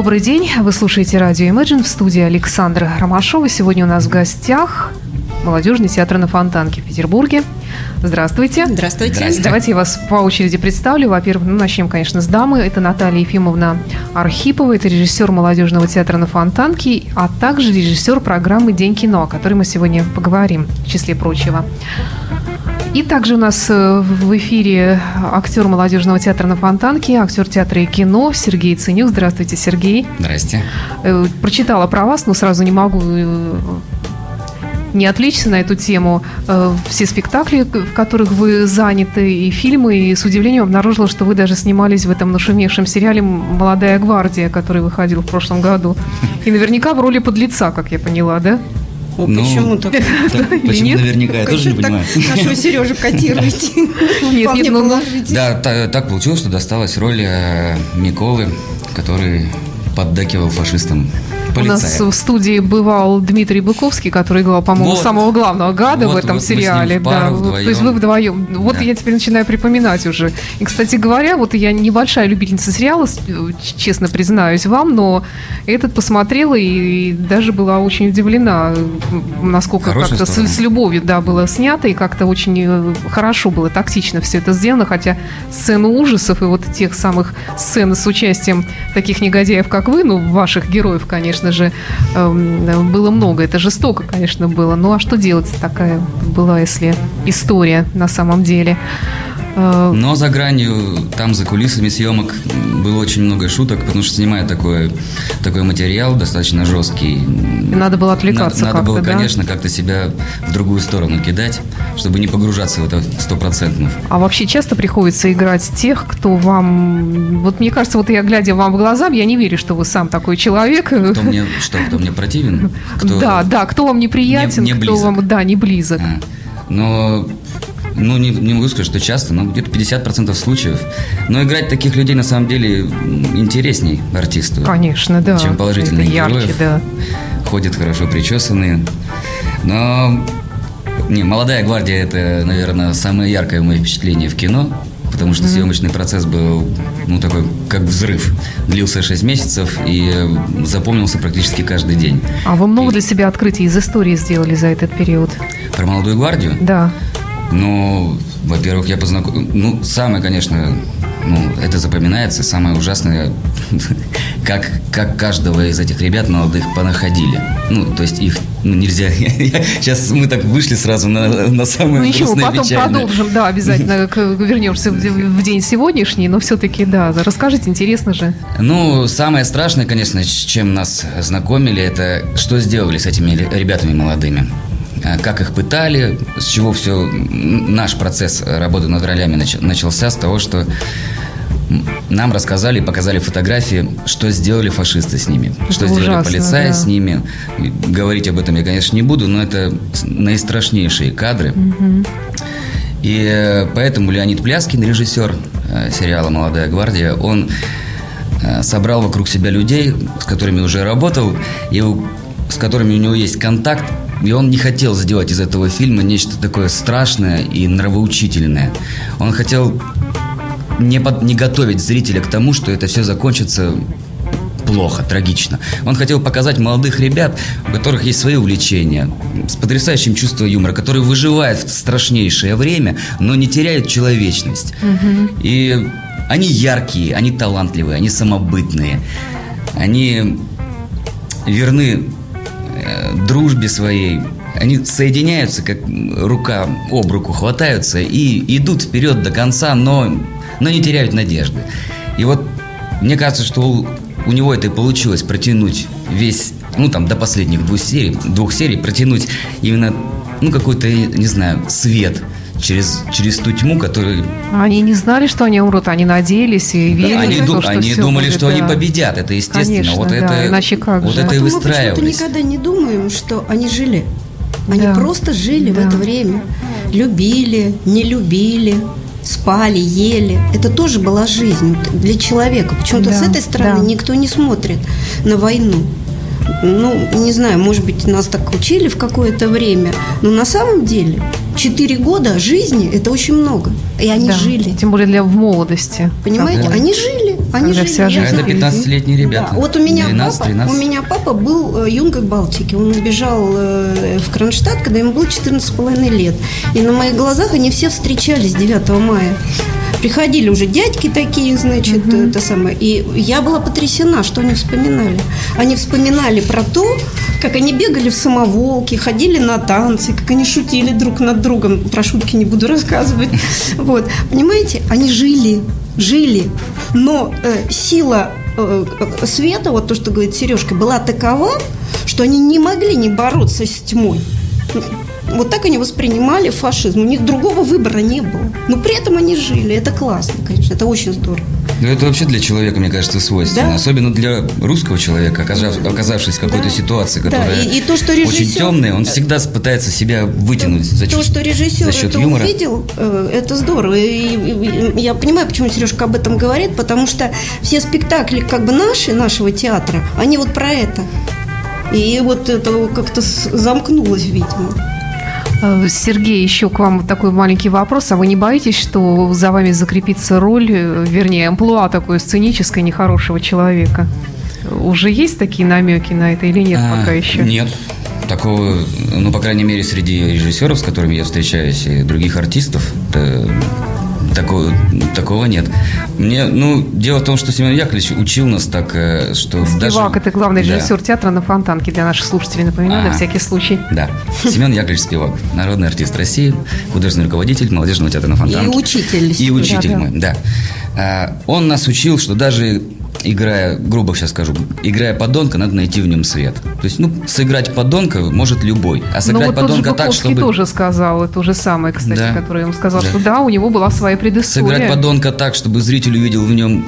Добрый день. Вы слушаете радио Imagine в студии Александра Ромашова. Сегодня у нас в гостях Молодежный театр на Фонтанке в Петербурге. Здравствуйте. Здравствуйте. Здравствуйте. Давайте я вас по очереди представлю. Во-первых, ну, начнем, конечно, с дамы. Это Наталья Ефимовна Архипова. Это режиссер Молодежного театра на Фонтанке, а также режиссер программы «День кино», о которой мы сегодня поговорим, в числе прочего. И также у нас э, в эфире актер молодежного театра на Фонтанке, актер театра и кино Сергей Ценюк. Здравствуйте, Сергей. Здрасте. Э, прочитала про вас, но сразу не могу э, не отвлечься на эту тему. Все спектакли, в которых вы заняты, и фильмы, и с удивлением обнаружила, что вы даже снимались в этом нашумевшем сериале «Молодая гвардия», который выходил в прошлом году. И наверняка в роли подлеца, как я поняла, да? О, ну, почему так? так почему нет? наверняка? Я тоже не понимаю. Нашего Сережу котируете. Нет, нет, ну, Да, так получилось, что досталась роль э, Миколы, который поддакивал фашистам Полицая. У нас в студии бывал Дмитрий Быковский, который играл, по-моему, вот. самого главного гада вот, в этом вот сериале. да. Вдвоем. То есть вы вдвоем. Вот да. я теперь начинаю припоминать уже. И, кстати говоря, вот я небольшая любительница сериала, честно признаюсь вам, но этот посмотрела и, даже была очень удивлена, насколько как-то с, с любовью да, было снято, и как-то очень э, хорошо было, тактично все это сделано, хотя сцену ужасов и вот тех самых сцен с участием таких негодяев, как вы, ну, ваших героев, конечно, конечно же, эм, было много. Это жестоко, конечно, было. Ну а что делать? Такая была, если история на самом деле. Э, Но за гранью, там за кулисами съемок было очень много шуток, потому что снимая такой, такой материал достаточно жесткий. Надо было отвлекаться Надо, надо было, да? конечно, как-то себя в другую сторону кидать, чтобы не погружаться в это стопроцентно. А вообще часто приходится играть тех, кто вам... Вот мне кажется, вот я глядя вам в глаза, я не верю, что вы сам такой человек. Кто мне, что, кто мне противен? Кто... Да, да, кто вам неприятен, не, не кто вам, да, не близок. А. Но ну, не, не могу сказать, что часто, но где-то 50% случаев. Но играть таких людей на самом деле интересней артисту. Конечно, да. Чем положительные Это ярче, героев. да. Ходят хорошо причесанные. Но не, молодая гвардия это, наверное, самое яркое мое впечатление в кино. Потому что mm-hmm. съемочный процесс был, ну, такой, как взрыв. Длился 6 месяцев и запомнился практически каждый день. А вы много и... для себя открытий из истории сделали за этот период? Про молодую гвардию? Да. Ну, во-первых, я познакомился... Ну, самое, конечно, ну, это запоминается. Самое ужасное, как, как каждого из этих ребят молодых понаходили. Ну, то есть их ну, нельзя... Сейчас мы так вышли сразу на, на самое Ну, ничего, потом печальное. продолжим, да, обязательно вернемся в, в день сегодняшний, но все-таки, да, расскажите, интересно же. Ну, самое страшное, конечно, с чем нас знакомили, это что сделали с этими ребятами молодыми. Э, как их пытали, с чего все наш процесс работы над ролями начался, с того, что нам рассказали и показали фотографии, что сделали фашисты с ними, это что ужасно, сделали полицаи да. с ними. Говорить об этом я, конечно, не буду, но это наистрашнейшие кадры. Угу. И э, поэтому Леонид Пляскин, режиссер э, сериала «Молодая гвардия», он собрал вокруг себя людей, с которыми уже работал, и с которыми у него есть контакт, и он не хотел сделать из этого фильма нечто такое страшное и нравоучительное. Он хотел не, под, не готовить зрителя к тому, что это все закончится плохо, трагично. Он хотел показать молодых ребят, у которых есть свои увлечения, с потрясающим чувством юмора, которые выживают в страшнейшее время, но не теряют человечность. Угу. И они яркие, они талантливые, они самобытные, они верны дружбе своей, они соединяются, как рука об руку хватаются и идут вперед до конца, но, но не теряют надежды. И вот мне кажется, что у, у него это и получилось протянуть весь, ну там до последних двух серий, двух серий протянуть именно, ну какой-то, не знаю, свет – через, через ту тьму, которую... Они не знали, что они умрут, они надеялись и верили да, они, в то, что Они думали, будет, что да. они победят, это естественно. Конечно, вот да, это, иначе как вот же? это и выстраивались. Мы почему-то никогда не думаем, что они жили. Они да. просто жили да. в это время. Любили, не любили, спали, ели. Это тоже была жизнь для человека. Почему-то да, с этой стороны да. никто не смотрит на войну. Ну, не знаю, может быть, нас так учили в какое-то время, но на самом деле Четыре года жизни – это очень много. И они да, жили. Тем более для в молодости. Понимаете? Да. Они жили. Они жили, вся жизнь. Это 15-летние ребята. Да. Вот у меня, 12, папа, 13. у меня папа был э, юнгой Балтики. Он убежал э, в Кронштадт, когда ему было 14,5 лет. И на моих глазах они все встречались 9 мая. Приходили уже дядьки такие, значит, это самое. И я была потрясена, что они вспоминали. Они вспоминали про то, как они бегали в самоволке, ходили на танцы, как они шутили друг над другом. Про шутки не буду рассказывать. Вот. Понимаете, они жили, жили. Но э, сила э, света, вот то, что говорит Сережка, была такова, что они не могли не бороться с тьмой. Вот так они воспринимали фашизм. У них другого выбора не было. Но при этом они жили. Это классно, конечно. Это очень здорово. Ну, это вообще для человека, мне кажется, свойственно. Да. Особенно для русского человека, оказавшись в какой-то Да. ситуации, Да, которая и- и то, что очень режиссер- темная, он всегда пытается себя вытянуть за То, счет, что режиссер за счет это юмора. увидел, э, это здорово. И, и- и я понимаю, почему Сережка об этом говорит, потому что все спектакли как бы наши, нашего театра, они вот про это. И вот это как-то замкнулось, видимо. Э, Сергей, еще к вам такой маленький вопрос. А вы не боитесь, что за вами закрепится роль, э, вернее, амплуа такое сценическое нехорошего человека? Уже есть такие намеки на это или нет А, пока еще? Нет. Такого, ну, по крайней мере, среди режиссеров, с которыми я встречаюсь, и других артистов, такого, такого нет. Мне, ну, дело в том, что Семен Яковлевич учил нас так, э, что даже... Спивак – это главный Да. режиссер театра на Фонтанке для наших слушателей. Напоминаю, на Ага. всякий случай. Да. Семен Яковлевич Спивак, народный артист России, художественный руководитель молодежного театра на Фонтанке. И учитель. И учитель Да, да. мой, да. А, Он нас учил, что даже играя, грубо сейчас скажу, играя подонка, надо найти в нем свет. То есть, ну, сыграть подонка может любой, а Но сыграть вот подонка так, чтобы... тоже сказал то же самое, кстати, Да. который он сказал, Да. что да, у него была своя предыстория. Сыграть подонка так, чтобы зритель увидел в нем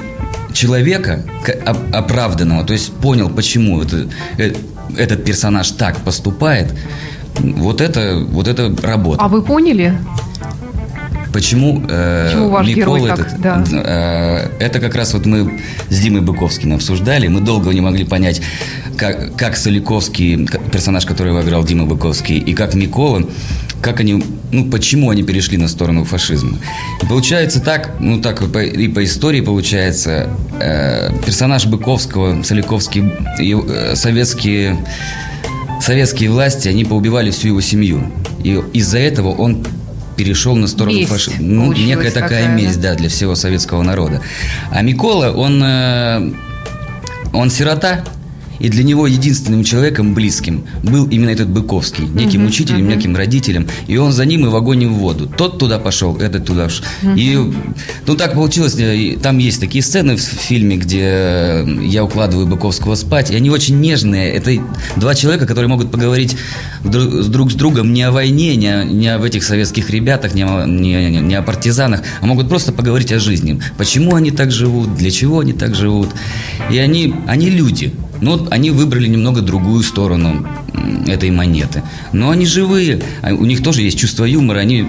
человека оправданного, то есть понял, почему это, э, этот персонаж так поступает, вот это, вот это работа. А вы поняли? Почему, э, Почему ваш Микола герой так, этот, да. э, это как раз вот мы с Димой Быковским обсуждали, мы долго не могли понять, как, как Соликовский, персонаж, который его играл Дима Быковский, и как Микола, как они, ну, почему они перешли на сторону фашизма. И получается так, ну, так и по, и по истории получается, э, персонаж Быковского, Соликовский, э, советские советские власти, они поубивали всю его семью. И из-за этого он перешел на сторону фашизма. Ну, некая такая, такая, месть, да, для всего советского народа. А Микола, он, э, он сирота, и для него единственным человеком близким был именно этот Быковский, неким учителем, неким родителем. И он за ним и в огонь и в воду. Тот туда пошел, этот туда ш- И ну так получилось. э, Там есть такие сцены в фильме, где э, я укладываю Быковского спать, и они очень нежные. Это два человека, которые могут поговорить друг с друг с другом не о войне, не о, не об этих советских ребятах, не о, не, не- не о партизанах, а могут просто поговорить о жизни. Почему они так живут, для чего они так живут. И они, они люди. Ну, вот они выбрали немного другую сторону этой монеты. Но они живые, а у них тоже есть чувство юмора, они,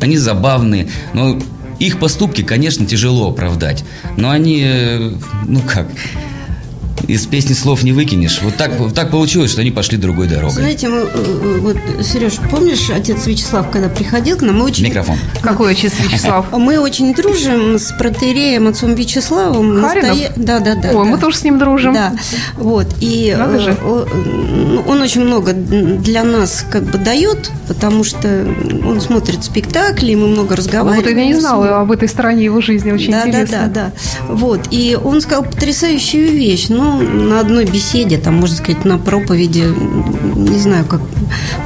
они забавные. Но их поступки, конечно, тяжело оправдать. Но они, э, ну как, из песни слов не выкинешь. Вот так, вот так получилось, что они пошли другой дорогой. Знаете, мы, э, вот, Сереж, помнишь, отец Вячеслав, когда приходил к нам, мы очень... Микрофон. Какой отец Вячеслав? Мы очень дружим с протеереем отцом Вячеславом. Харинов? Настоя- Да, да, да. Ой, мы тоже с ним дружим. Да, вот. И Надо же. э, ну, он очень много для нас как бы дает, потому что он смотрит спектакли, мы много разговариваем. Вот я не знала об этой стороне его жизни, очень да, интересно. да, да, да. Вот. И он сказал потрясающую вещь. Ну, на одной беседе, там, можно сказать, на проповеди, не знаю, как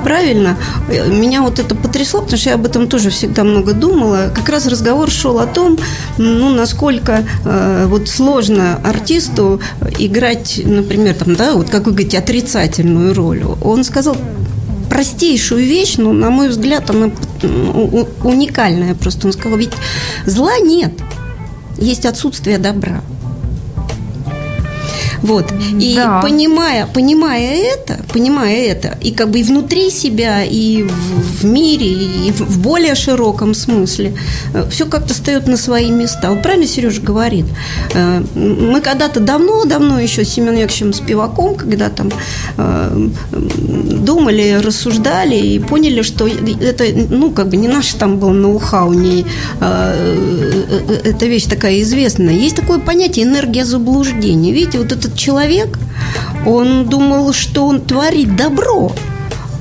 правильно. Меня вот это потрясло, потому что я об этом тоже всегда много думала. Как раз разговор шел о том, ну, насколько э, вот сложно артисту играть, например, там, да, вот как вы говорите, отрицательную роль. Он сказал простейшую вещь, но, на мой взгляд, она у- у- уникальная просто. Он сказал, ведь зла нет, есть отсутствие добра. Вот. И да. понимая, понимая это, понимая это, и как бы и внутри себя, и в, в мире, и в, в более широком смысле, э, все как-то встает на свои места. Вот правильно Сережа говорит. Э, мы когда-то давно-давно еще с Семеном Яковлевичем Спиваком, когда там э, думали, рассуждали и поняли, что это, ну, как бы не наш там был ноу-хау, не эта вещь такая известная. Есть такое понятие энергия заблуждения. Видите, вот этот человек, он думал, что он творит добро,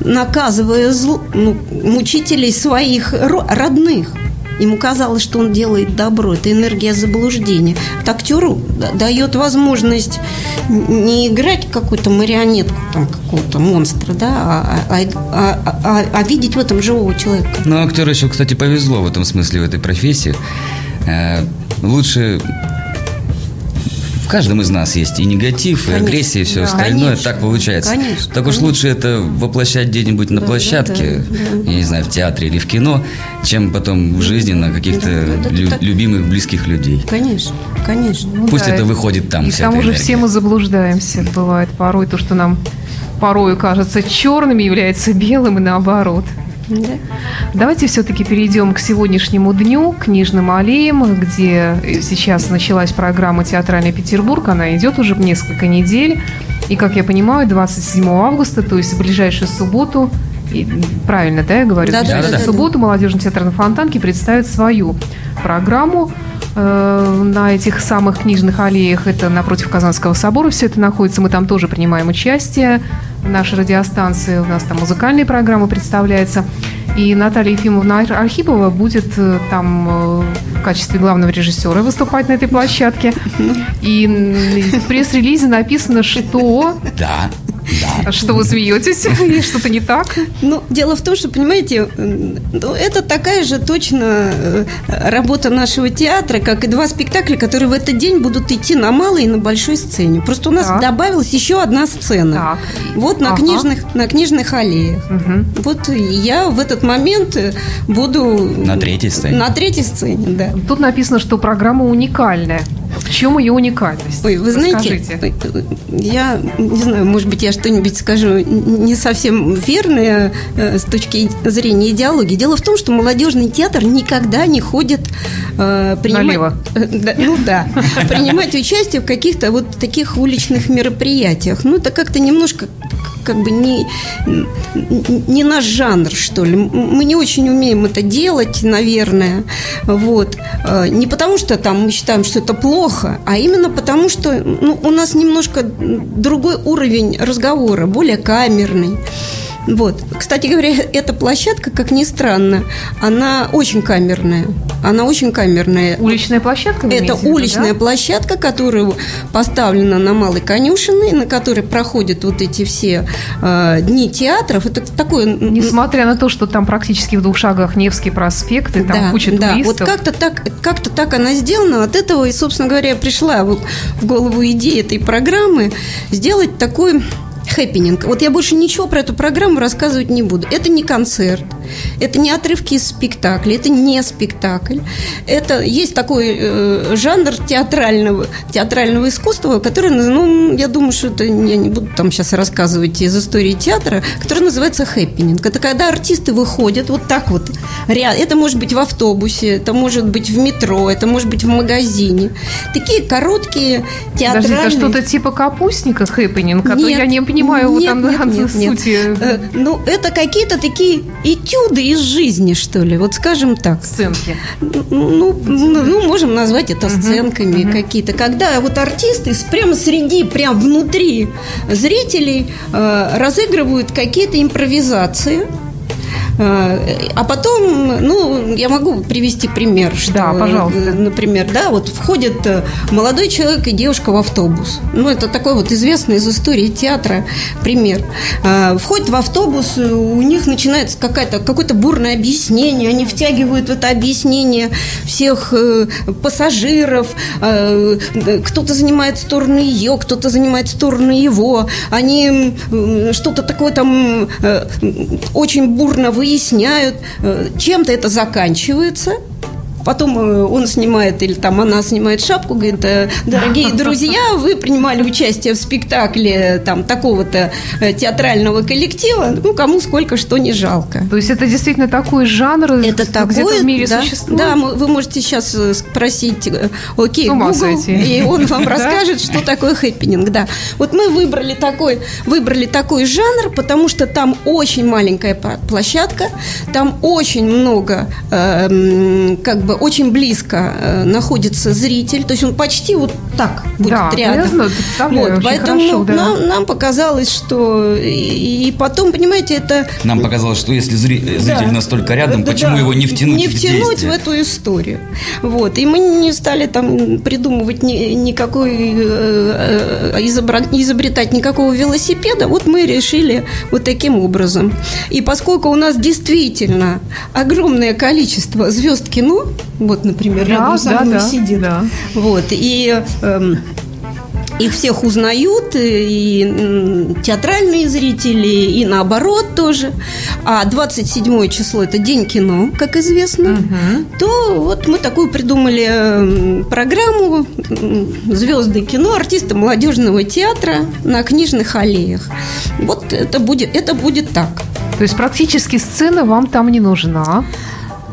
наказывая зл, ну, мучителей своих родных. Ему казалось, что он делает добро. Это энергия заблуждения. Актеру дает возможность не играть какую-то марионетку, там, какого-то монстра, да, а, а, а, а, а видеть в этом живого человека. Ну, актеру еще, кстати, повезло в этом смысле, в этой профессии. Э, лучше каждом из нас есть и негатив, конечно, и агрессия, и все да, остальное. Конечно, так получается. Конечно, так уж конечно. лучше это воплощать где-нибудь на да, площадке, да, да, я не знаю, в театре или в кино, чем потом в жизни на каких-то да, лю- так... любимых, близких людей. Конечно, конечно. Ну, Пусть да, это выходит там. И к тому же все мы заблуждаемся. Бывает порой то, что нам порой кажется черным, является белым и наоборот. Да. Давайте все-таки перейдем к сегодняшнему дню, к Книжным аллеям, где сейчас началась программа «Театральный Петербург». Она идет уже несколько недель. И, как я понимаю, 27 августа, то есть в ближайшую субботу, и, правильно, да, я говорю? Да, да, да, в субботу молодежный театр на Фонтанке представит свою программу э, на этих самых книжных аллеях. Это напротив Казанского собора все это находится. Мы там тоже принимаем участие нашей радиостанции. У нас там музыкальные программы представляются. И Наталья Ефимовна Архипова будет э, там э, в качестве главного режиссера выступать на этой площадке. И в пресс-релизе написано, что... Да. Да. А что вы смеетесь? Что-то не так? Ну, дело в том, что, понимаете, ну, это такая же точно э, работа нашего театра, как и два спектакля, которые в этот день будут идти на малой и на большой сцене. Просто у нас так. добавилась еще одна сцена. Так. Вот на, ага. книжных, на книжных аллеях. Угу. Вот я в этот момент буду... На третьей сцене. На третьей сцене, да. Тут написано, что программа уникальная. В чем ее уникальность? Ой, вы знаете, Расскажите. я не знаю, может быть, я что-нибудь скажу не совсем верное э, с точки зрения идеологии. Дело в том, что молодежный театр никогда не ходит э, принимать, Налево. Э, да, ну да, принимать участие в каких-то вот таких уличных мероприятиях. Ну, это как-то немножко как бы не, не наш жанр, что ли. Мы не очень умеем это делать, наверное. Вот. Э, не потому, что там мы считаем, что это плохо, а именно потому, что ну, у нас немножко другой уровень разговора, более камерный. Вот. Кстати говоря, эта площадка, как ни странно, она очень камерная. Она очень камерная. Уличная площадка? Это виду, уличная да? площадка, которая поставлена на Малой Конюшиной, на которой проходят вот эти все э, дни театров. Это такое... Несмотря на то, что там практически в двух шагах Невский проспект, и там да, куча да. туристов. Вот как-то так, как-то так она сделана. От этого, и, собственно говоря, пришла в голову идея этой программы сделать такой хэппенинг. Вот я больше ничего про эту программу рассказывать не буду. Это не концерт, это не отрывки из спектакля, это не спектакль. Это есть такой э, жанр театрального, театрального искусства, который, ну, я думаю, что это я не буду там сейчас рассказывать из истории театра, который называется хэппенинг. Это когда артисты выходят вот так вот. Это может быть в автобусе, это может быть в метро, это может быть в магазине. Такие короткие театральные... Подожди, это что-то типа капустника хэппенинг, а то я не понимаю понимаю нет, вот там нет, нет, сути. Э, ну, это какие-то такие этюды из жизни, что ли, вот скажем так. Сценки. Ну, ну, ну можем назвать это сценками угу, какие-то. Когда вот артисты прямо среди, прямо внутри зрителей э, разыгрывают какие-то импровизации, а потом, ну, я могу привести пример, что, да, пожалуйста. например, да, вот входит э, молодой человек и девушка в автобус. Ну, это такой вот известный из истории театра пример. Входит в автобус, у них начинается какая-то, какое-то бурное объяснение, они втягивают в это объяснение всех э, пассажиров, э, кто-то занимает сторону ее, кто-то занимает сторону его, они что-то такое там очень бурно выясняют, э, чем-то это заканчивается, потом э, он снимает, или там она снимает шапку, говорит, «Э, дорогие друзья, вы принимали участие в спектакле там такого-то э, театрального коллектива, ну, кому сколько что не жалко. То есть это действительно такой жанр, это такой, в мире да, существует? Да, вы можете сейчас спросить, окей, Google, и он вам расскажет, что такое хэппенинг, да. Вот мы выбрали такой, выбрали такой жанр, потому что там очень маленькая площадка, там очень много, как бы очень близко э, находится зритель, то есть он почти вот так будет да, рядом. Да, вот, поэтому хорошо, да. нам, нам показалось, что и, и потом, понимаете, это нам показалось, что если зритель да. настолько рядом, да, почему да, его не втянуть? Не втянуть в, в эту историю. Вот и мы не стали там придумывать ни, никакой э, э, изобретать никакого велосипеда. Вот мы решили вот таким образом. И поскольку у нас действительно огромное количество звезд кино, вот, например, да, рядом со мной да, сидит, да. вот, и э, их всех узнают, и театральные зрители, и наоборот тоже. А 27 число – это День кино, как известно. Угу. То вот мы такую придумали программу «Звезды кино», артисты молодежного театра на книжных аллеях. Вот это будет, это будет так. То есть практически сцена вам там не нужна?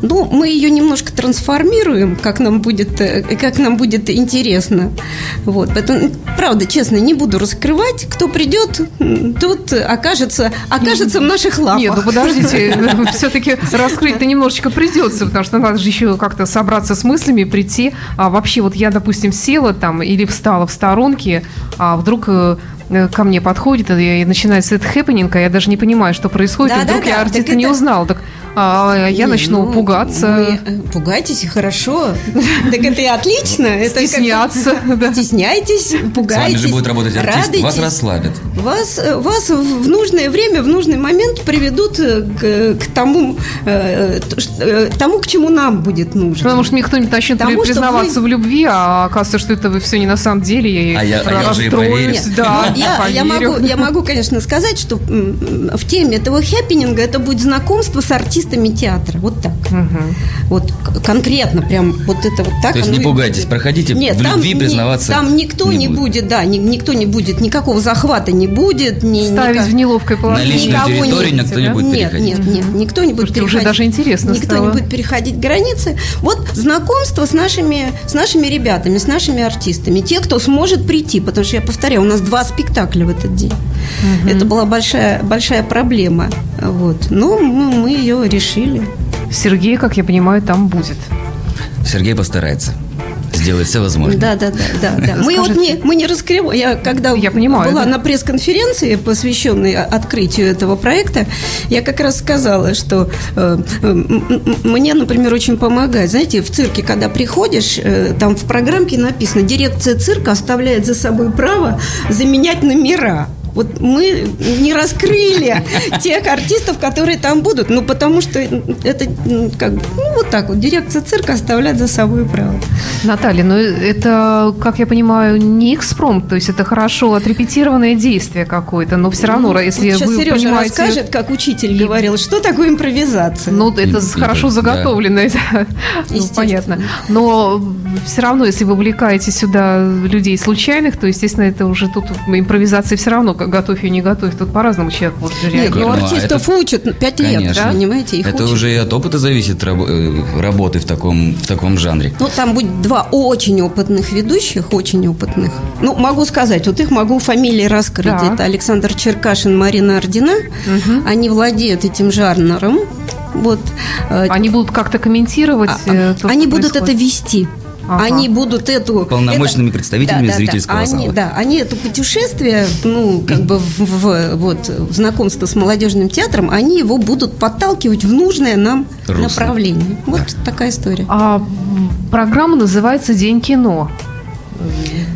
Ну, мы ее немножко трансформируем, как нам будет, э, как нам будет интересно. Вот, поэтому, правда, честно, не буду раскрывать. Кто придет, тот окажется, окажется в наших лапах. Нет, ну подождите, все-таки раскрыть-то немножечко придется, потому что надо же еще как-то собраться с мыслями, прийти. А вообще, вот я, допустим, села там или встала в сторонке, а вдруг э, э, ко мне подходит и начинается этот хэппенинг, а я даже не понимаю, что происходит, да, и вдруг да, я артиста не это... узнал. Так а я не, начну ну, пугаться. Мы... Э, пугайтесь, и хорошо. Так это и отлично. Стесняться. Стесняйтесь, пугайтесь. С вами же будет работать артист, вас расслабят. Вас, э, вас в нужное время, в нужный момент приведут э, к, к тому, к тому, к чему нам будет нужно. Потому что мне кто-нибудь начнет признаваться вы... в любви, а оказывается, что это все не на самом деле. а я, а я уже и проверю. Да, я, я, могу, я могу, конечно, сказать, что в теме этого хэппининга это будет знакомство с артистом артистами театра. Вот так. Угу. Вот конкретно прям вот это вот так. То есть не пугайтесь, проходите Нет, в там, любви признаваться. Там никто не, не будет. будет, да, ни, никто не будет, никакого захвата не будет. Ни, Ставить никак... в неловкое положение. На личную территорию нет, никто не будет нет, переходить. Нет, нет, никто не будет Слушайте, переходить. уже даже интересно Никто стало. не будет переходить границы. Вот знакомство с нашими, с нашими ребятами, с нашими артистами. Те, кто сможет прийти, потому что, я повторяю, у нас два спектакля в этот день. Угу. Это была большая, большая проблема. Вот. Но мы, мы ее решили. Сергей, как я понимаю, там будет. Сергей постарается сделать все возможное. Да, да, да, да. да. Мы вот не, мы не раскрываем. Я когда я понимаю, была да. на пресс-конференции, посвященной открытию этого проекта, я как раз сказала, что э, мне, например, очень помогает. Знаете, в цирке, когда приходишь, э, там в программке написано, дирекция цирка оставляет за собой право заменять номера. Вот мы не раскрыли тех артистов, которые там будут. Ну, потому что это как бы, ну, вот так вот. Дирекция цирка оставляет за собой право. Наталья, ну это, как я понимаю, не экспромт, то есть это хорошо отрепетированное действие какое-то, но все равно, ну, если вот вы Сережа понимаете... расскажет, как учитель и... говорил, что такое импровизация. Ну, это и, хорошо заготовленное, да. ну, понятно. Но все равно, если вы увлекаете сюда людей случайных, то, естественно, это уже тут импровизация все равно готовь и не готовь. Тут по-разному человек может реагировать. Нет, ну, ну артистов это... учат 5 лет, да? понимаете? Их это учат. уже и от опыта зависит э, работы в таком, в таком жанре. Ну, там будет два очень опытных ведущих, очень опытных. Ну, могу сказать, вот их могу фамилии раскрыть. Да. Это Александр Черкашин, Марина Ордина. Угу. Они владеют этим жанром. Вот. Э, они будут как-то комментировать? А, то, они будут происходит. это вести. Ага. Они будут эту... Полномочными это, представителями да, да, зрительского да, зала. Они, да, они это путешествие, ну, как бы в, в, вот, в знакомство с молодежным театром, они его будут подталкивать в нужное нам Русло. направление. Вот да. такая история. А программа называется «День кино».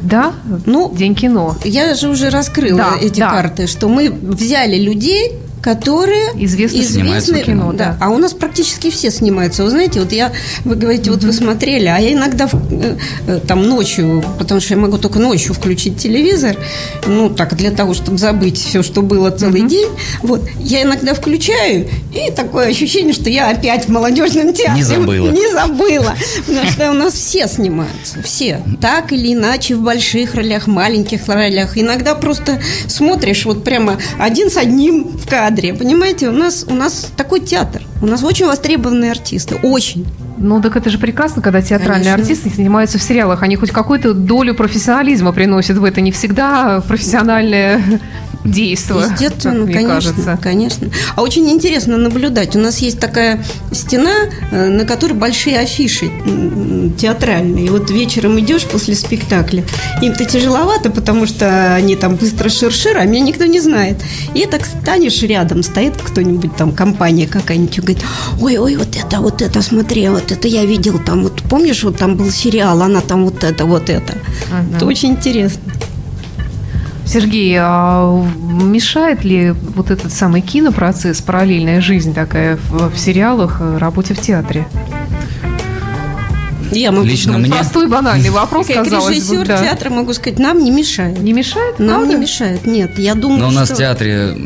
Да? Ну, День кино. Я же уже раскрыла да, эти да. карты, что мы взяли людей, которые известны, известны кино, да. да. А у нас практически все снимаются. Вы знаете, вот я, вы говорите, вот вы смотрели, а я иногда э, э, там ночью, потому что я могу только ночью включить телевизор, ну так для того, чтобы забыть все, что было целый день. Вот я иногда включаю и такое ощущение, что я опять в молодежном театре. Не забыла. Не забыла, потому что у нас все снимаются, все, так или иначе в больших ролях, маленьких ролях. Иногда просто смотришь вот прямо один с одним в кадре кадре. Понимаете, у нас, у нас такой театр. У нас очень востребованные артисты. Очень. Ну, так это же прекрасно, когда театральные Конечно. артисты снимаются в сериалах. Они хоть какую-то долю профессионализма приносят в это. Не всегда профессиональное действие. Естественно, мне конечно, кажется. конечно. А очень интересно наблюдать. У нас есть такая стена, э, на которой большие афиши театральные. И вот вечером идешь после спектакля, им-то тяжеловато, потому что они там быстро шир-шир, а меня никто не знает. И так станешь рядом, стоит кто-нибудь там, компания какая-нибудь, и говорит, ой-ой, вот это, вот это, смотри, вот это я видел там, вот помнишь, вот там был сериал, она там вот это, вот это. Ага. Это очень интересно. Сергей, а мешает ли вот этот самый кинопроцесс, параллельная жизнь такая в, в сериалах, э, работе в театре? Я могу Лично мне... Простой банальный вопрос, как казалось режиссер бы, да. театра могу сказать, нам не мешает. Не мешает? Нам правда? не мешает, нет. Я думаю, Но у нас что... в театре,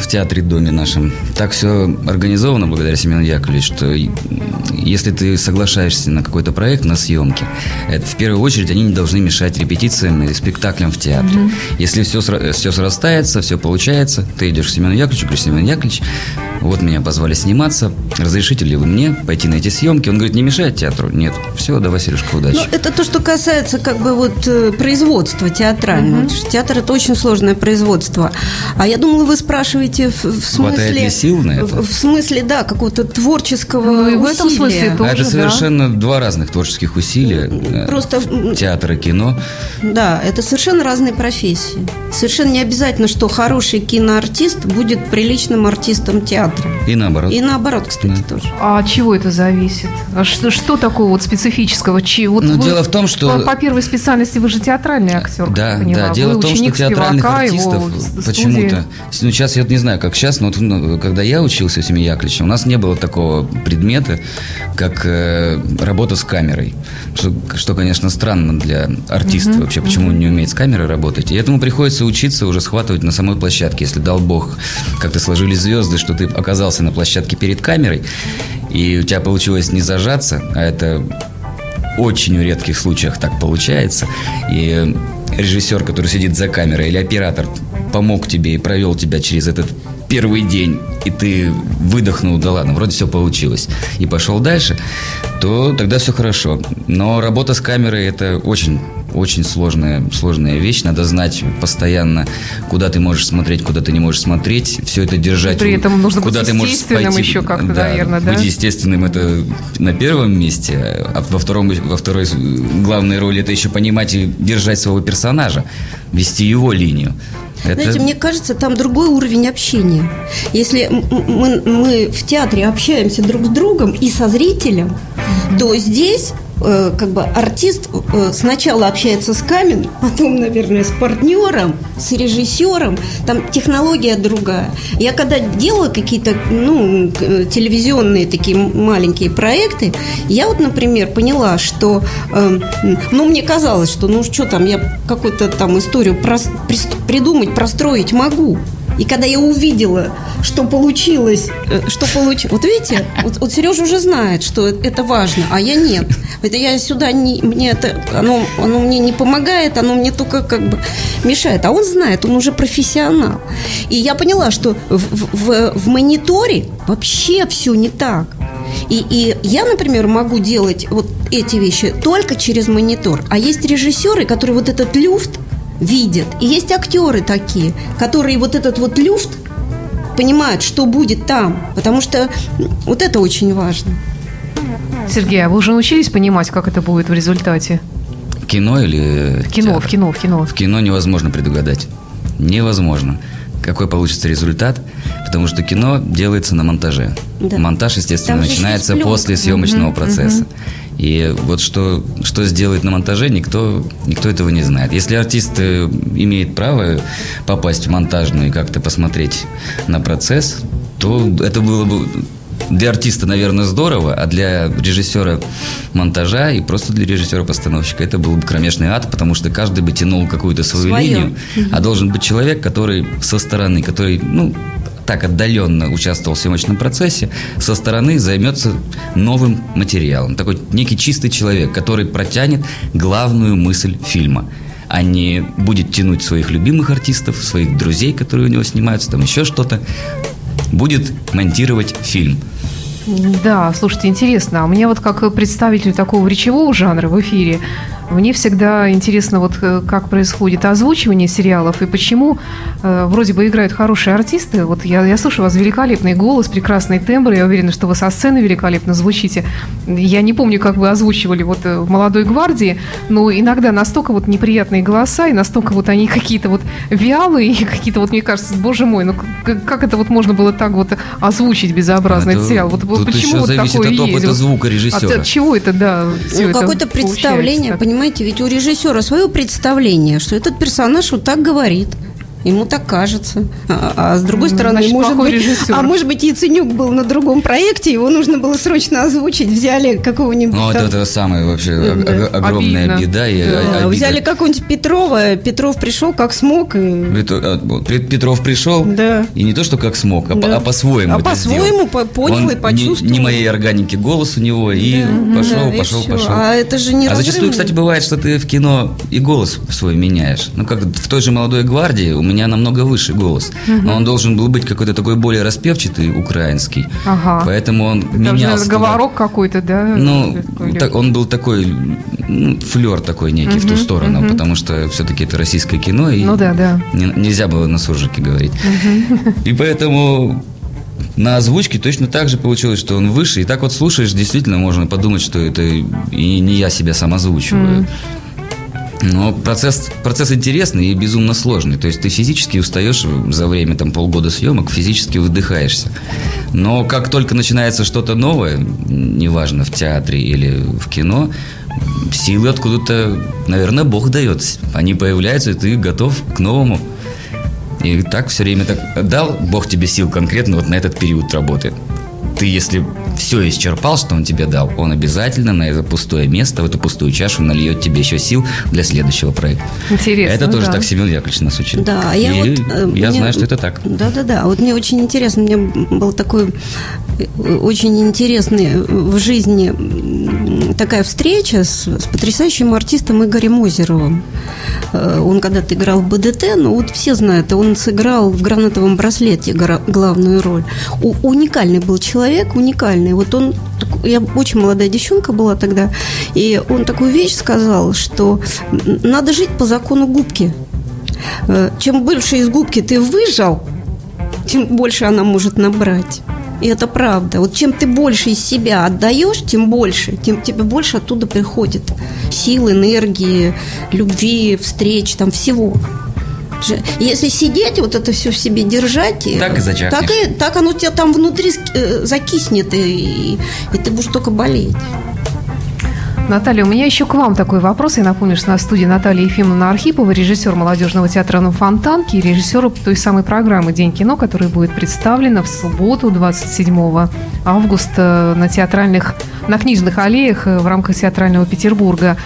в театре доме нашем, так все организовано благодаря Семену Яковлевичу, что если ты соглашаешься на какой-то проект, на съемки, это в первую очередь они не должны мешать репетициям и спектаклям в театре. Угу. Если все, все срастается, все получается, ты идешь к Семену Яковлевичу, говоришь, Семен Яковлевич, вот меня позвали сниматься, разрешите ли вы мне пойти на эти съемки? Он говорит, не мешает театру? Нет. Все, давай, Сережка, удачи. Ну, это то, что касается как бы вот э, производства театрального. Угу. Театр – это очень сложное производство. А я думала, вы спрашиваете в, в смысле... Хватает ли сил на это? В, смысле, да, какого-то творческого ну, и в этом смысле тоже, а это совершенно да. два разных творческих усилия. Э, Просто... Театр и кино. Да, это совершенно разные профессии. Совершенно не обязательно, что хороший киноартист будет приличным артистом театра. И наоборот. И наоборот, кстати, да. тоже. А от чего это зависит? А что, что такого вот специфического? Чи, вот ну, дело в том, что... По, по первой специальности вы же театральный актер, Да, да. Дело вы в том, что театральных артистов почему-то... Ну, сейчас я не знаю, как сейчас, но вот, ну, когда я учился в семье Яковлевича, у нас не было такого предмета, как э, работа с камерой. Что, что, конечно, странно для артиста uh-huh, вообще, почему uh-huh. он не умеет с камерой работать. И этому приходится учиться уже схватывать на самой площадке. Если дал Бог, как-то сложились звезды, что ты оказался на площадке перед камерой, и у тебя получилось не зажаться, а это очень в редких случаях так получается, и режиссер, который сидит за камерой, или оператор помог тебе и провел тебя через этот первый день, и ты выдохнул, да ладно, вроде все получилось, и пошел дальше, то тогда все хорошо. Но работа с камерой – это очень очень сложная, сложная вещь. Надо знать постоянно, куда ты можешь смотреть, куда ты не можешь смотреть. Все это держать. При этом нужно куда быть ты можешь пойти. еще как-то, да, наверное, да? Быть естественным это на первом месте, а во, втором, во второй главной роли это еще понимать и держать своего персонажа, вести его линию. Это... Знаете, мне кажется, там другой уровень общения. Если мы, мы в театре общаемся друг с другом и со зрителем, то здесь Э, как бы артист э, сначала общается с камерой, потом, наверное, с партнером, с режиссером. Там технология другая. Я когда делала какие-то ну, телевизионные такие маленькие проекты, я вот, например, поняла, что э, ну, мне казалось, что ну что там, я какую-то там историю прос, придумать, простроить могу. И когда я увидела, что получилось, э, что получилось, вот видите, вот, вот Сережа уже знает, что это важно, а я нет. Это я сюда не, мне это, оно, оно мне не помогает, оно мне только как бы мешает. А он знает, он уже профессионал. И я поняла, что в, в, в мониторе вообще все не так. И, и я, например, могу делать вот эти вещи только через монитор. А есть режиссеры, которые вот этот люфт видят. И есть актеры такие, которые вот этот вот люфт понимают, что будет там. Потому что вот это очень важно. Сергей, а вы уже научились понимать, как это будет в результате? Кино или кино, театр? в кино, в кино. В кино невозможно предугадать. Невозможно. Какой получится результат, потому что кино делается на монтаже. Да. Монтаж, естественно, начинается после съемочного mm-hmm. процесса. И вот что, что сделает на монтаже, никто, никто этого не знает. Если артист э, имеет право попасть в монтажную и как-то посмотреть на процесс, то это было бы для артиста, наверное, здорово, а для режиссера монтажа и просто для режиссера-постановщика это был бы кромешный ад, потому что каждый бы тянул какую-то свою Своё. линию, а должен быть человек, который со стороны, который, ну, так отдаленно участвовал в съемочном процессе, со стороны займется новым материалом. Такой некий чистый человек, который протянет главную мысль фильма а не будет тянуть своих любимых артистов, своих друзей, которые у него снимаются, там еще что-то, будет монтировать фильм. Да, слушайте, интересно. А мне вот как представитель такого речевого жанра в эфире, мне всегда интересно, вот э, как происходит озвучивание сериалов и почему э, вроде бы играют хорошие артисты. Вот я, я слышу у вас великолепный голос, прекрасный тембр. Я уверена, что вы со сцены великолепно звучите. Я не помню, как вы озвучивали вот э, в «Молодой гвардии», но иногда настолько вот неприятные голоса, и настолько вот они какие-то вот вялые, и какие-то вот, мне кажется, боже мой, ну как это вот можно было так вот озвучить безобразно этот Это- сериал? Вот тут почему еще вот зависит такое от опыта есть? Звукорежиссера. От, от чего это, да, все Ну, какое-то представление, так? Понимаете, ведь у режиссера свое представление, что этот персонаж вот так говорит. Ему так кажется. А, а с другой Ну, стороны, значит, может быть, режиссер. а может быть, Яценюк был на другом проекте, его нужно было срочно озвучить. Взяли какого-нибудь Ну, вот там- это самая вообще о- огромная Обидно. беда и Да. Да, обида. взяли какого-нибудь Петрова, Петров пришел как смог. И... А, Петров пришел, Да. и не то, что как смог, а, по- Да. а по-своему А это по-своему сделал. по- понял Он и почувствовал. Не, не моей органики голос у него, и пошел, Да, и пошел, всё. пошел. А это же не А зачастую, кстати, бывает, что ты в кино и голос свой меняешь. Ну, как в той же «Молодой гвардии» у меня намного выше голос. Но он должен был быть какой-то такой более распевчатый, украинский. Ага. Поэтому он Там же, менялся. наверное, туда. говорок какой-то, да? Ну, так, он был такой, ну, флер такой некий в ту сторону, потому что все-таки это российское кино, и Ну да, да. не- нельзя было на суржике говорить. И поэтому на озвучке точно так же получилось, что он выше. И так вот слушаешь, действительно можно подумать, что это и не я себя сам озвучиваю. Но процесс, процесс интересный и безумно сложный. То есть ты физически устаешь за время там, полгода съемок, физически выдыхаешься. Но как только начинается что-то новое, неважно, в театре или в кино, силы откуда-то, наверное, Бог дает. Они появляются, и ты готов к новому. И так все время так дал Бог тебе сил конкретно вот на этот период работы. Ты, если все исчерпал, что он тебе дал, он обязательно на это пустое место, в эту пустую чашу нальет тебе еще сил для следующего проекта. Интересно. это тоже да. так Семен Яковлевич нас учил. Да, я И вот... э, я мне- знаю, что это так. Да-да-да. Вот мне очень интересно, мне был такой э, очень интересный в жизни такая встреча с, с потрясающим артистом Игорем Озеровым. Э, Он когда-то играл в БДТ, но вот все знают, он сыграл в «Гранатовом браслете» главную роль. У- уникальный был человек, уникальный. Вот он, я очень молодая девчонка была тогда, и он такую вещь сказал, что надо жить по закону губки. Э, Чем больше из губки ты выжал, тем больше она может набрать. И это правда. Вот чем ты больше из себя отдаешь, тем больше, тем тебе больше оттуда приходит сил, энергии, любви, встреч, там всего. Если сидеть, вот это все в себе держать, Так и зачахнешь. так, и, так оно у тебя там внутри э, закиснет, и, и ты будешь только болеть. Наталья, у меня еще к вам такой вопрос. Я напомню, что на студии Наталья Ефимовна Архипова, режиссер молодежного театра «На Фонтанке» и режиссер той самой программы «День кино», которая будет представлена в субботу, 27 августа на театральных, на книжных аллеях э, в рамках театрального Петербурга.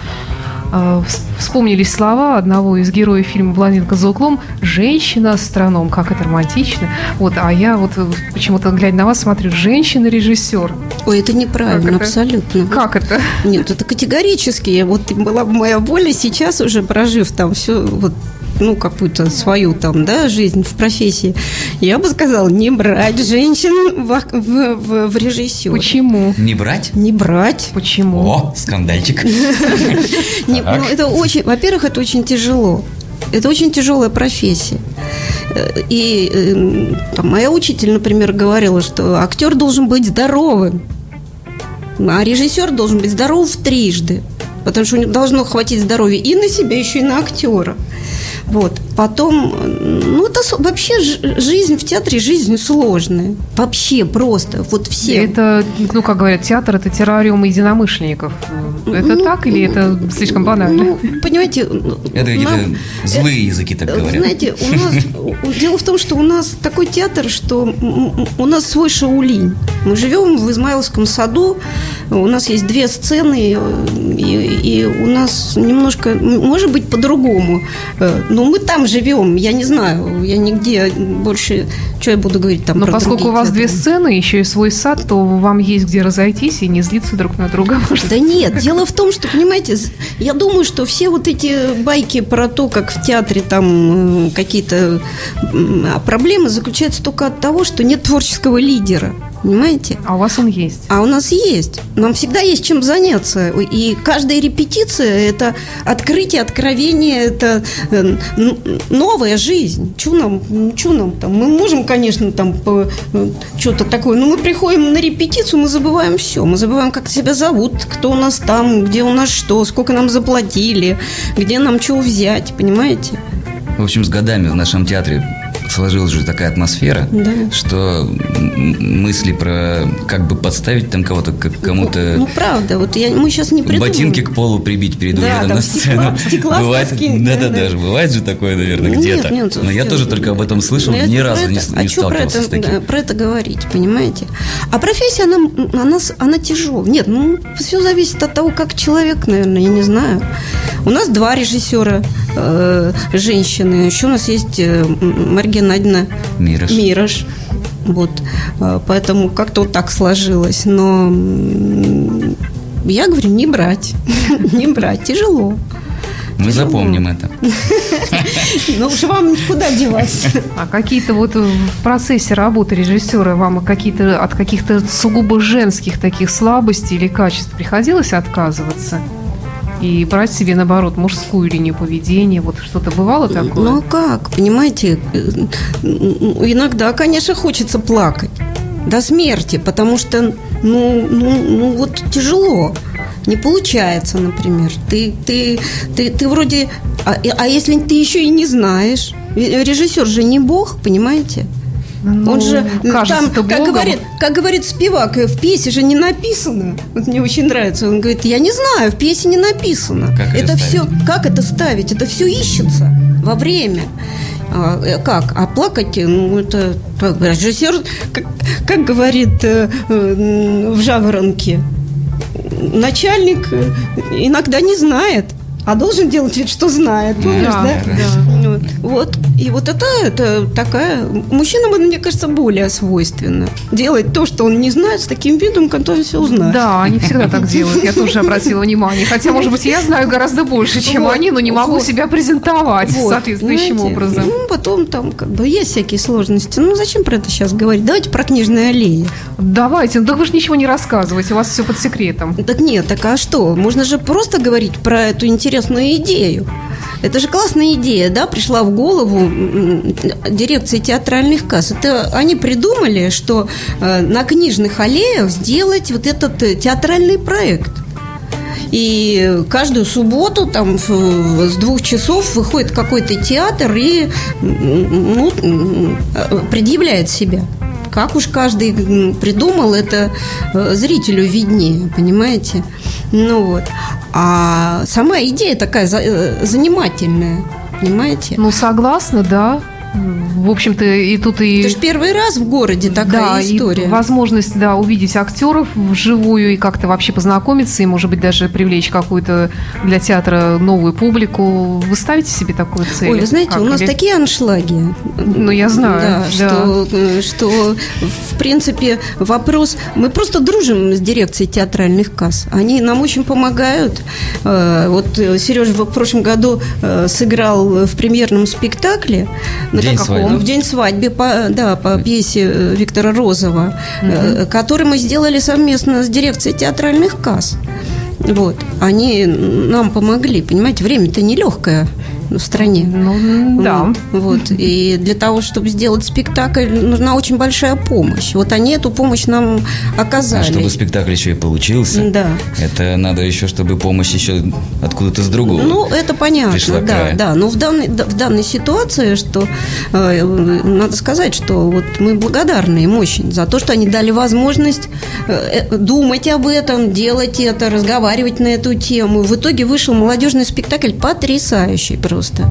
Вс- Вспомнились слова одного из героев фильма «Блондинка за углом» «Женщина-астроном». Как это романтично. Вот, а я вот э, почему-то, глядя на вас, смотрю «Женщина-режиссер». Ой, это неправильно, Как это? абсолютно. Как это? Нет, это категорически. Вот была бы моя воля сейчас уже прожив там все вот ну, какую-то свою там, да, жизнь в профессии, я бы сказала, не брать женщин в, в, в, в режиссер. Почему? Не брать? Не брать. Почему? О, скандальчик. Ну, это очень, во-первых, это очень тяжело. Это очень тяжелая профессия. Э, И э, там, моя учитель, например, говорила, что актер должен быть здоровым, а режиссер должен быть здоров трижды. Потому что у него должно хватить здоровья и на себя, еще и на актера. Вот. Потом, ну, это вообще жизнь в театре, жизнь сложная. Вообще просто. Вот все. Это, ну, как говорят, театр – это террариум единомышленников. Это ну, так или это слишком банально? Ну, понимаете… Это какие-то злые языки так говорят. Знаете, у нас… Дело в том, что у нас такой театр, что у нас свой шаулинь. Мы живем в Измайловском саду, у нас есть две сцены, и, и у нас немножко, может быть, по-другому. Э, но мы там живем, я не знаю, я нигде больше, что я буду говорить там Но поскольку у вас театры. две сцены, еще и свой сад, то вам есть где разойтись и не злиться друг на друга. Может. Да нет, дело в том, что, понимаете, я думаю, что все вот эти байки про то, как в театре там какие-то проблемы заключаются только от того, что нет творческого лидера. Понимаете? А у вас он есть? А у нас есть. Нам всегда есть чем заняться. И каждая репетиция – это открытие, откровение, это э, новая жизнь. Что нам, что нам там? Мы можем, конечно, там э, что-то такое, но мы приходим на репетицию, мы забываем все. Мы забываем, как себя зовут, кто у нас там, где у нас что, сколько нам заплатили, где нам чего взять, понимаете? В общем, с годами в нашем театре сложилась уже такая атмосфера, да. что мысли про как бы подставить там кого-то, как кому-то... Ну, правда, вот я, мы сейчас не придумаем. Ботинки к полу прибить перед да, уходом на сцену. Стекла, бывает, да, да, даже бывает же такое, наверное, где-то. Нет, Но я тоже только об этом слышал, ну, ни разу не, а не сталкивался про это, с таким. Да, про это говорить, понимаете? А профессия, она, она, она тяжелая. Нет, ну, все зависит от того, как человек, наверное, я не знаю. У нас два режиссера э, женщины. Еще у нас есть э, Мария Геннадьевна Мирош. Мирош. Вот. Э, поэтому как-то вот так сложилось. Но я говорю, не брать. не брать. Тяжело. Мы Тяжело. запомним это. Ну уж вам куда деваться. А какие-то вот в процессе работы режиссера вам какие-то от каких-то сугубо женских таких слабостей или качеств приходилось отказываться? И брать себе, наоборот, мужскую линию поведения? Вот что-то бывало такое? Ну, а как? Понимаете, э, иногда, конечно, хочется плакать до смерти, потому что, ну, ну, ну вот тяжело. Не получается, например. Ты, ты, ты, ты вроде... А, а если ты еще и не знаешь? Режиссер же не бог, понимаете? Ну, Он же там, как говорит, как говорит Спивак, в пьесе же не написано. Вот мне очень нравится. Он говорит, я не знаю, в пьесе не написано. Как это все, как это ставить? Это все ищется во время. А, э, как? А плакать, ну, это так, режиссер, как, как говорит э, в «Жаворонке», начальник иногда не знает, а должен делать вид, что знает. Помнишь, да? да? да. Вот. И вот это, это такая... Мужчинам, мне кажется, более свойственно. Делать то, что он не знает, с таким видом, который все узнает. Да, они всегда так делают. Я тоже обратила внимание. Хотя, может быть, я знаю гораздо больше, чем вот. они, но не могу вот. себя презентовать вот. соответствующим Знаете, образом. Ну, потом там как бы есть всякие сложности. Ну, зачем про это сейчас говорить? Давайте про книжные аллеи. Давайте. Ну, так вы же ничего не рассказываете. У вас все под секретом. Так нет, так а что? Можно же просто говорить про эту интересную идею. Это же классная идея, да, пришла в голову дирекции театральных касс. Это они придумали, что э, на книжных аллеях сделать вот этот э, театральный проект. И каждую субботу там с двух часов выходит какой-то театр и ну, э, предъявляет себя. Как уж каждый придумал, это зрителю виднее, понимаете? Ну вот. А сама идея такая занимательная, понимаете? Ну, согласна, да в общем-то, и тут и... Это же первый раз в городе такая да, история. И возможность, да, увидеть актеров вживую и как-то вообще познакомиться, и, может быть, даже привлечь какую-то для театра новую публику. Вы ставите себе такую цель? Ой, вы знаете, как? у нас Или... такие аншлаги. Ну, я знаю. Да, да. Что, э, что, в принципе, вопрос... Мы просто дружим с дирекцией театральных касс. Они нам очень помогают. Э, вот Сережа в прошлом году э, сыграл в премьерном спектакле. День свадьбы. В день свадьбы, по, да, по пьесе э, Виктора Розова, угу. который мы сделали совместно с дирекцией театральных касс. Вот. Они нам помогли, понимаете, время-то нелегкое. В стране. Ну, да. Вот. И для того, чтобы сделать спектакль, нужна очень большая помощь. Вот они эту помощь нам оказали. А чтобы спектакль еще и получился, да. это надо еще, чтобы помощь еще откуда-то с другого Ну, это понятно, пришла да, края. да. Но в данной, в данной ситуации, что э, надо сказать, что вот мы благодарны им очень за то, что они дали возможность э, э думать об этом, делать это, разговаривать на эту тему. В итоге вышел молодежный спектакль потрясающий просто.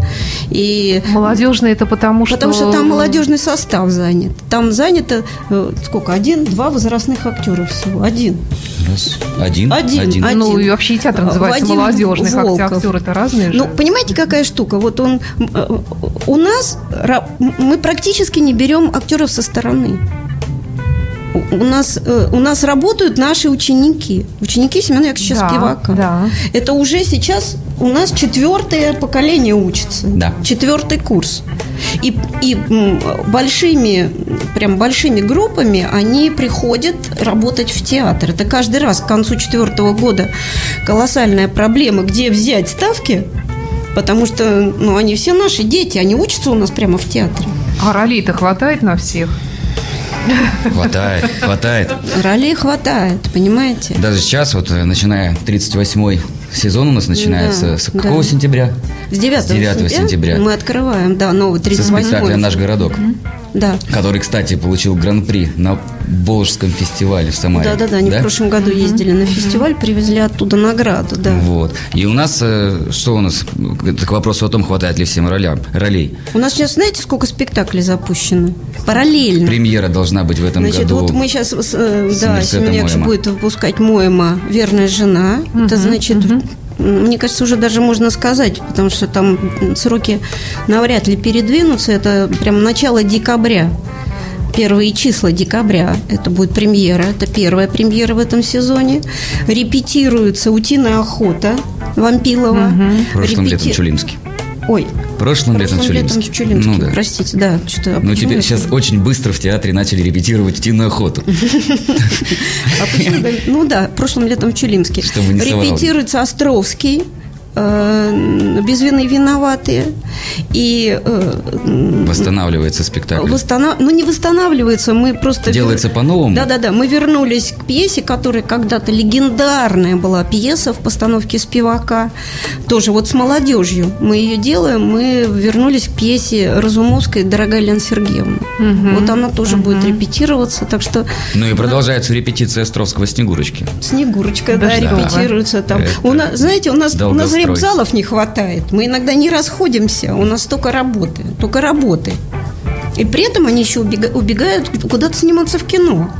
И молодежный это потому что... Потому что там молодежный состав занят. Там занято э, сколько? Один, два возрастных актера всего. Один. Раз. Один. Один. Один. один. Ну и вообще театр называется Вадим молодежный, Волков. хотя актеры-то разные же. Ну, понимаете, какая штука? Вот он э, у нас мы практически не берем актеров со стороны. У нас, э, у нас работают наши ученики. Ученики Семена Яковлевича Да, Спивака. да. Это уже сейчас у нас четвертое поколение учится. Да. Четвертый курс. И, и большими, прям большими группами они приходят работать в театр. Это каждый раз к концу четвертого года колоссальная проблема, где взять ставки, потому что ну, они все наши дети, они учатся у нас прямо в театре. А ролей-то хватает на всех? Хватает, хватает. Ролей хватает, понимаете? Даже сейчас, вот э, начиная 38-й сезон у нас начинается Да, с какого да. сентября? С 9, С 9 сентября. мы открываем, да, новый Со 38 спектакля «Наш городок», Да. который, кстати, получил гран-при на Волжском фестивале в Самаре. Да, да, да. Они в прошлом году ездили на фестиваль, привезли оттуда награду, да. Вот. И у нас, э, что у нас, к вопросу о том, хватает ли всем ролям, ролей. У нас сейчас, знаете, сколько спектаклей запущено? Параллельно. Премьера должна быть в этом Значит, году. вот мы сейчас, да, Университета Семенякш Моэма. будет выпускать Моема «Верная жена». Это значит, мне кажется, уже даже можно сказать, потому что там сроки навряд ли передвинутся. Это прям начало декабря. Первые числа декабря это будет премьера, это первая премьера в этом сезоне. Репетируется «Утиная охота» Вампилова. Прошлым летом Репети- Чулимский. Ой, Прошлым летом прошлым летом Чулимский. Чулимский. Ну да. Простите, да, что-то. Ну, почему теперь я- сейчас очень быстро в театре начали репетировать «Утиную охоту». А? Ну да, прошлым летом в соврал. Репетируется Островский. Э, Без вины виноватые. И э, Восстанавливается спектакль. восстанов- ну, не восстанавливается, мы просто... Делается по-новому? Да-да-да, мы вернулись к пьесе, которая когда-то легендарная была пьеса в постановке Спивака. Тоже вот с молодежью мы ее делаем, мы вернулись к пьесе Разумовской «Дорогая Лена Сергеевна». Вот она тоже будет репетироваться, так что Ну и продолжается репетиция Островского «Снегурочки». Снегурочка, Да да, репетируется там. Это У нас, знаете, у нас, у нас репзалов не хватает. Мы иногда не расходимся, у нас только работы, только работы. И при этом они еще убега- убегают куда-то сниматься в кино.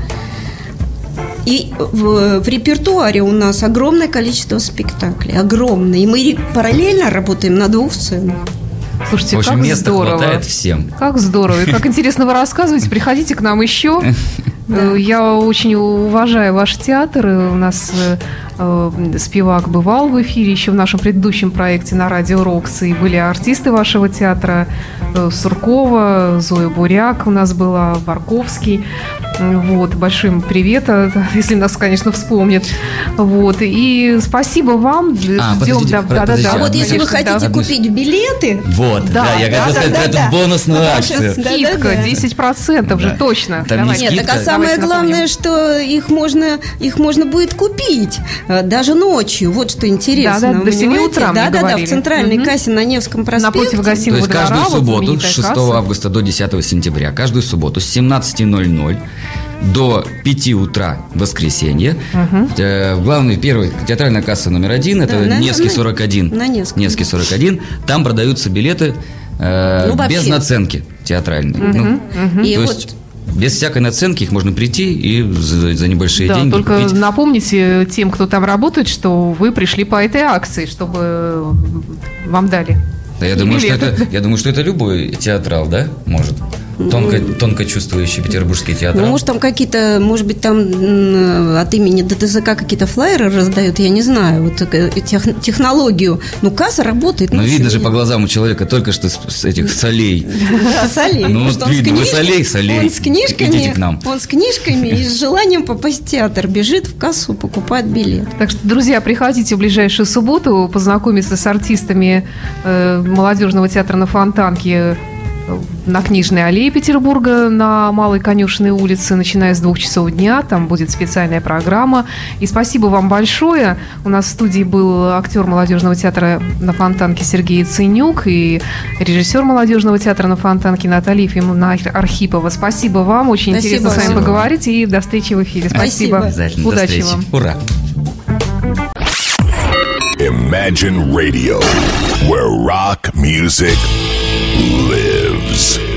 И в, в репертуаре у нас огромное количество спектаклей, огромное. И мы параллельно работаем на двух сценах. Слушайте, В общем, как места здорово. хватает всем. Как здорово. И как интересно вы рассказываете. Приходите к нам еще. Э, Я очень уважаю ваш театр. У нас э, Спивак бывал в эфире еще в нашем предыдущем проекте на радио Рокс. И были артисты вашего театра э, Суркова, Зоя Буряк у нас была, Барковский. Вот, большой им привет, э, если нас, конечно, вспомнят. Вот, и спасибо вам. А, Ждем, подождите, да, про- да, да, подождите, да, А вот если вы конечно, да. хотите купить билеты, Вот, да, Да, я да, хотел да, сказать да, про да. эту бонусную Да, акцию. сейчас, да. Скидка 10% же, Да. точно. Там не Давайте. Нет, скидка. так а самое Давайте главное, напомним. что их можно, их можно будет купить э, даже ночью. Вот что интересно. Да, да, до семи понимаете? утра мне Да, да, да, в центральной Мгм. кассе на Невском проспекте. Напротив То гостиного есть каждую субботу с 6 касса. августа до 10 сентября, каждую субботу с 17.00 до 5 утра воскресенье. Э, Главный, первый, театральная касса номер один, это Да, на- Невский на- 41. на Невском. Невский 41. Там продаются билеты э, Ну, вообще. без наценки театральной. Ну, И то вот есть без всякой наценки их можно прийти и за, за небольшие Да, деньги только купить. напомните тем, кто там работает, что вы пришли по этой акции, чтобы вам дали. Да, я, думаю, что это, я думаю, что это любой театрал, да, может. Тонко, тонко чувствующий петербургский театр. Ну, может, там какие-то, может быть, там от имени ДТЗК какие-то флайеры раздают, я не знаю, вот э, тех, технологию. Ну, касса работает. Ну, видно же по глазам у человека только что с, с этих солей. Солей. Ну, вот видно, вы солей, солей. Он с книжками, к нам. он с книжками и с желанием попасть в театр, бежит в кассу, покупает билет. Так что, друзья, приходите в ближайшую субботу познакомиться с артистами э, молодежного театра на Фонтанке на Книжной аллее Петербурга на Малой Конюшенной улице, начиная с двух часов дня. Там будет специальная программа. И спасибо вам большое. У нас в студии был актер молодежного театра на Фонтанке Сергей Ценюк и режиссер молодежного театра на Фонтанке Наталья Ефимовна Архипова. Спасибо вам. Очень спасибо. интересно с вами поговорить. И до встречи в эфире. Спасибо. Обязательно. Удачи вам. Ура. Imagine Radio, where rock music lives. Records.